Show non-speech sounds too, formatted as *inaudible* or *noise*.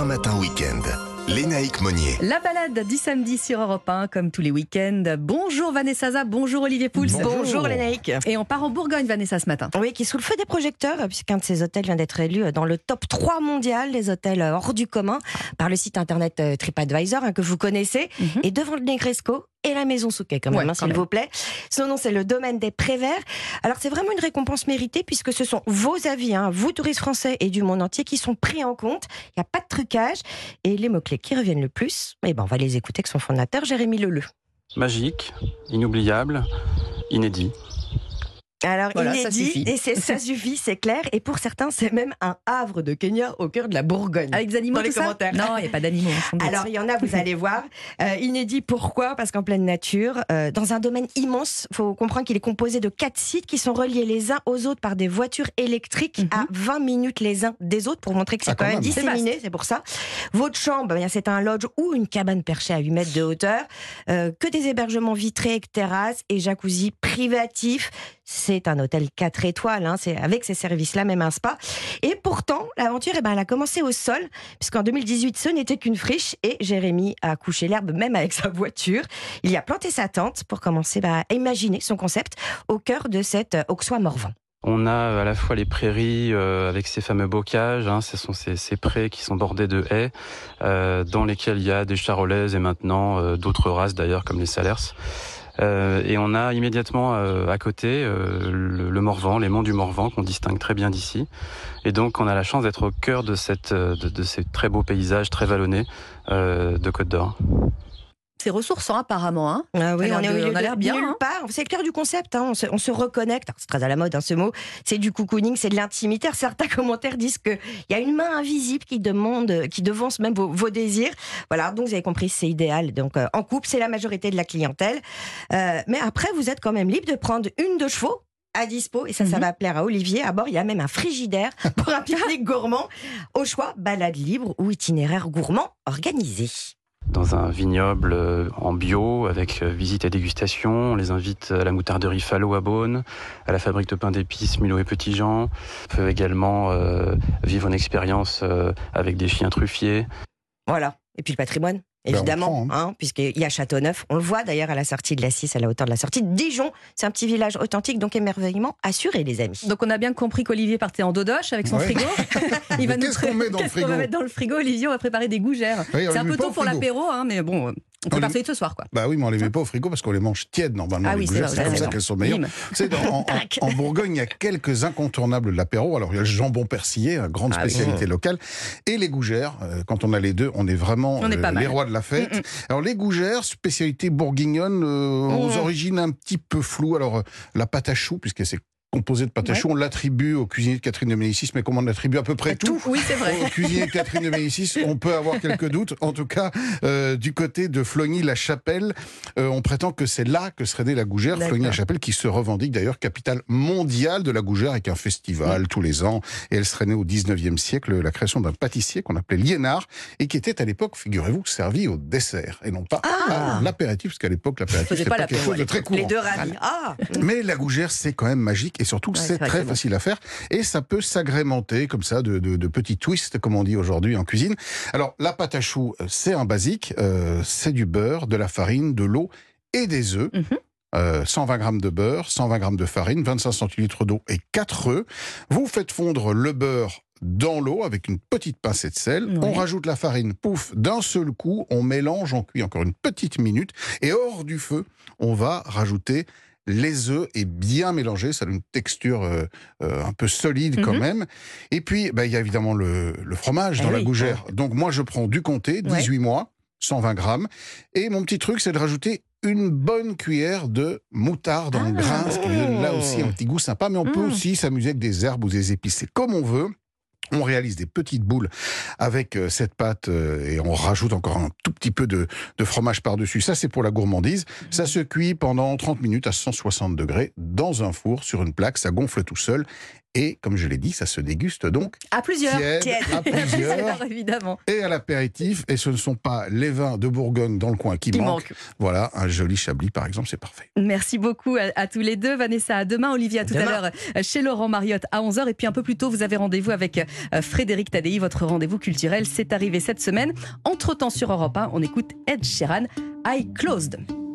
1 Matin Week-end. Lénaïque Monnier. La balade du samedi sur Europe 1, comme tous les week-ends. Bonjour Vanessa Zaza, bonjour Olivier Pouls. Bonjour, Lénaïque. Et on part en Bourgogne, Vanessa, ce matin. Oui, qui est sous le feu des projecteurs, puisqu'un de ces hôtels vient d'être élu dans le top 3 mondial des hôtels hors du commun par le site internet euh, TripAdvisor, hein, que vous connaissez. Mhm. Et devant le Negresco et la Maison Souquet, quand même, Ouais, hein, s'il vous plaît. Son nom, c'est le domaine des Préverts. Alors, c'est vraiment une récompense méritée, puisque ce sont vos avis, hein, vous, touristes français et du monde entier, qui sont pris en compte. Il n'y a pas de trucage. Et les mots-clés qui reviennent le plus, eh ben, on va les écouter avec son fondateur, Jérémy Leleu. Magique, inoubliable, inédit. Alors, Voilà, ça inédit, suffit. et c'est- ça *laughs* suffit, c'est clair. Et pour certains, c'est même un havre de Kenya au cœur de la Bourgogne. Avec des animaux, Dans les tout ça commentaires. Non, il n'y a pas d'animaux. Alors, il y en a, vous allez voir. *laughs* Euh, inédit, pourquoi? Parce qu'en pleine nature, euh, dans un domaine immense, il faut comprendre qu'il est composé de quatre sites qui sont reliés les uns aux autres par des voitures électriques Mhm. à 20 minutes les uns des autres pour montrer que c'est Ah, quand quand même disséminé, c'est pour ça. Votre chambre, eh c'est un lodge ou une cabane perchée à 8 mètres de hauteur. Euh, que des hébergements vitrés avec terrasse et jacuzzi privatif. C'est un hôtel 4 étoiles, hein, c'est avec ces services-là, même un spa. Et pourtant, l'aventure, eh ben, elle a commencé au sol, puisqu'en 2018, ce n'était qu'une friche et Jérémy a couché l'herbe même avec sa voiture. Il y a planté sa tente pour commencer bah, à imaginer son concept au cœur de cette euh, Auxois Morvan. On a à la fois les prairies euh, avec ces fameux bocages, hein, ce sont ces, prés qui sont bordés de haies, euh, dans lesquels il y a des charolaises et maintenant d'autres races d'ailleurs comme les salers. Euh, et on a immédiatement euh, à côté euh, le, Morvan, les monts du Morvan qu'on distingue très bien d'ici. Et donc on a la chance d'être au cœur de, ces très beaux paysages très vallonnés de Côte d'Or. C'est ressourçant, apparemment. Hein Ah oui, on est au de- milieu on a de l'air bien, nulle hein. part. C'est le cœur du concept. hein. On, se, on se reconnecte. C'est très à la mode hein, ce mot. C'est du cocooning, c'est de l'intimité. Certains *laughs* commentaires disent qu'il y a une main invisible qui demande, qui devance même vos, vos désirs. Voilà. Donc vous avez compris, c'est idéal. Donc euh, en couple, c'est la majorité de la clientèle. Euh, mais après, vous êtes quand même libre de prendre une de chevaux à dispo et ça, ça Mhm. va plaire à Olivier. À bord, il y a même un frigidaire pour un *laughs* pique-nique gourmand. Au choix, balade libre ou itinéraire gourmand organisé. Dans un vignoble euh, en bio avec euh, visite et dégustation. On les invite à la moutarderie Fallot à Beaune, à la fabrique de pain d'épices Mulot et Petit Jean. On peut également euh, vivre une expérience avec des chiens truffiers. Voilà. Et puis le patrimoine, évidemment, prend, hein, puisqu'il y a Châteauneuf. On le voit d'ailleurs à la sortie de la 6, à la hauteur de la sortie de Dijon. C'est un petit village authentique, donc émerveillement assuré, les amis. Donc on a bien compris qu'Olivier partait en dodoche avec son Ouais. frigo. *laughs* Mais nous qu'est-ce qu'on met dans le *laughs* qu'est-ce qu'on frigo va mettre dans le frigo? Olivier, on va préparer des gougères. C'est un peu tôt pour frigo. l'apéro, hein, mais bon, on On prépare les- ce soir. Quoi. Bah oui, mais on les met pas au frigo parce qu'on les mange tièdes normalement. Ah oui, c'est comme ça qu'elles sont meilleures. En, en- en Bourgogne, il y a quelques incontournables de l'apéro. Alors, il y a le jambon persillé, grande Ah spécialité locale, et les gougères. Euh, Quand on a les deux, on est vraiment On est euh, les rois de la fête. Mm, mm. Alors, les gougères, spécialité bourguignonne, euh, aux origines un petit peu floues. Alors, la pâte à choux, puisque c'est composé de pâte à choux, on l'attribue au cuisinier de Catherine de Médicis, mais comme on attribue à peu près tout, Oui, c'est vrai. au cuisinier de Catherine de Médicis, on peut avoir quelques doutes. En tout cas, euh, du côté de Flogny-la-Chapelle, euh, on prétend que c'est là que serait née la gougère. Flogny-la-Chapelle qui se revendique d'ailleurs capitale mondiale de la gougère avec un festival tous les ans. Et elle serait née au 19e siècle, la création d'un pâtissier qu'on appelait Liénard et qui était à l'époque, figurez-vous, servi au dessert et non pas Ah. à l'apéritif, parce qu'à l'époque, l'apéritif, c'était pas pas quelque chose de très courant. Les deux ravis. Ah Mais la gougère, c'est quand même magique et surtout, Ouais, c'est très bon. facile à faire et ça peut s'agrémenter comme ça de, de- de petits twists, comme on dit aujourd'hui en cuisine. Alors, la pâte à choux, euh, c'est un basique, euh, c'est du beurre, de la farine, de l'eau et des œufs. Mhm. Euh, 120 grammes de beurre, 120 grammes de farine, 25 centilitres d'eau et 4 œufs. Vous faites fondre le beurre dans l'eau avec une petite pincée de sel. On rajoute la farine, pouf, d'un seul coup, on mélange, on cuit encore une petite minute et hors du feu, on va rajouter les œufs et bien mélanger, ça donne une texture euh, euh, un peu solide quand Mhm. même. Et puis, bah, il y a évidemment le, le fromage Eh dans la gougère. Donc moi, je prends du comté, 18 mois, 120 grammes. Et mon petit truc, c'est de rajouter une bonne cuillère de moutarde en Ah. grains, ce qui donne là aussi un petit goût sympa. Mais on peut Mm. aussi s'amuser avec des herbes ou des épices. C'est comme on veut. On réalise des petites boules avec euh, cette pâte euh, et on rajoute encore un tout petit peu de, fromage par-dessus. Ça, c'est pour la gourmandise. Ça se cuit pendant 30 minutes à 160 degrés dans un four sur une plaque. Ça gonfle tout seul Et comme je l'ai dit, ça se déguste donc À plusieurs. tiède, Tiède. à *laughs* plusieurs évidemment. et à l'apéritif. Et ce ne sont pas les vins de Bourgogne dans le coin qui, Qui manquent. manque. Voilà, un joli chablis par exemple, c'est parfait. Merci beaucoup à, à tous les deux. Vanessa, à demain. Olivia, tout à l'heure euh, chez Laurent Mariotte à 11h. Et puis un peu plus tôt, vous avez rendez-vous avec euh, Frédéric Tadei. Votre rendez-vous culturel, c'est arrivé cette semaine. Entre-temps, sur Europe 1, on écoute Ed Sheeran, I Closed.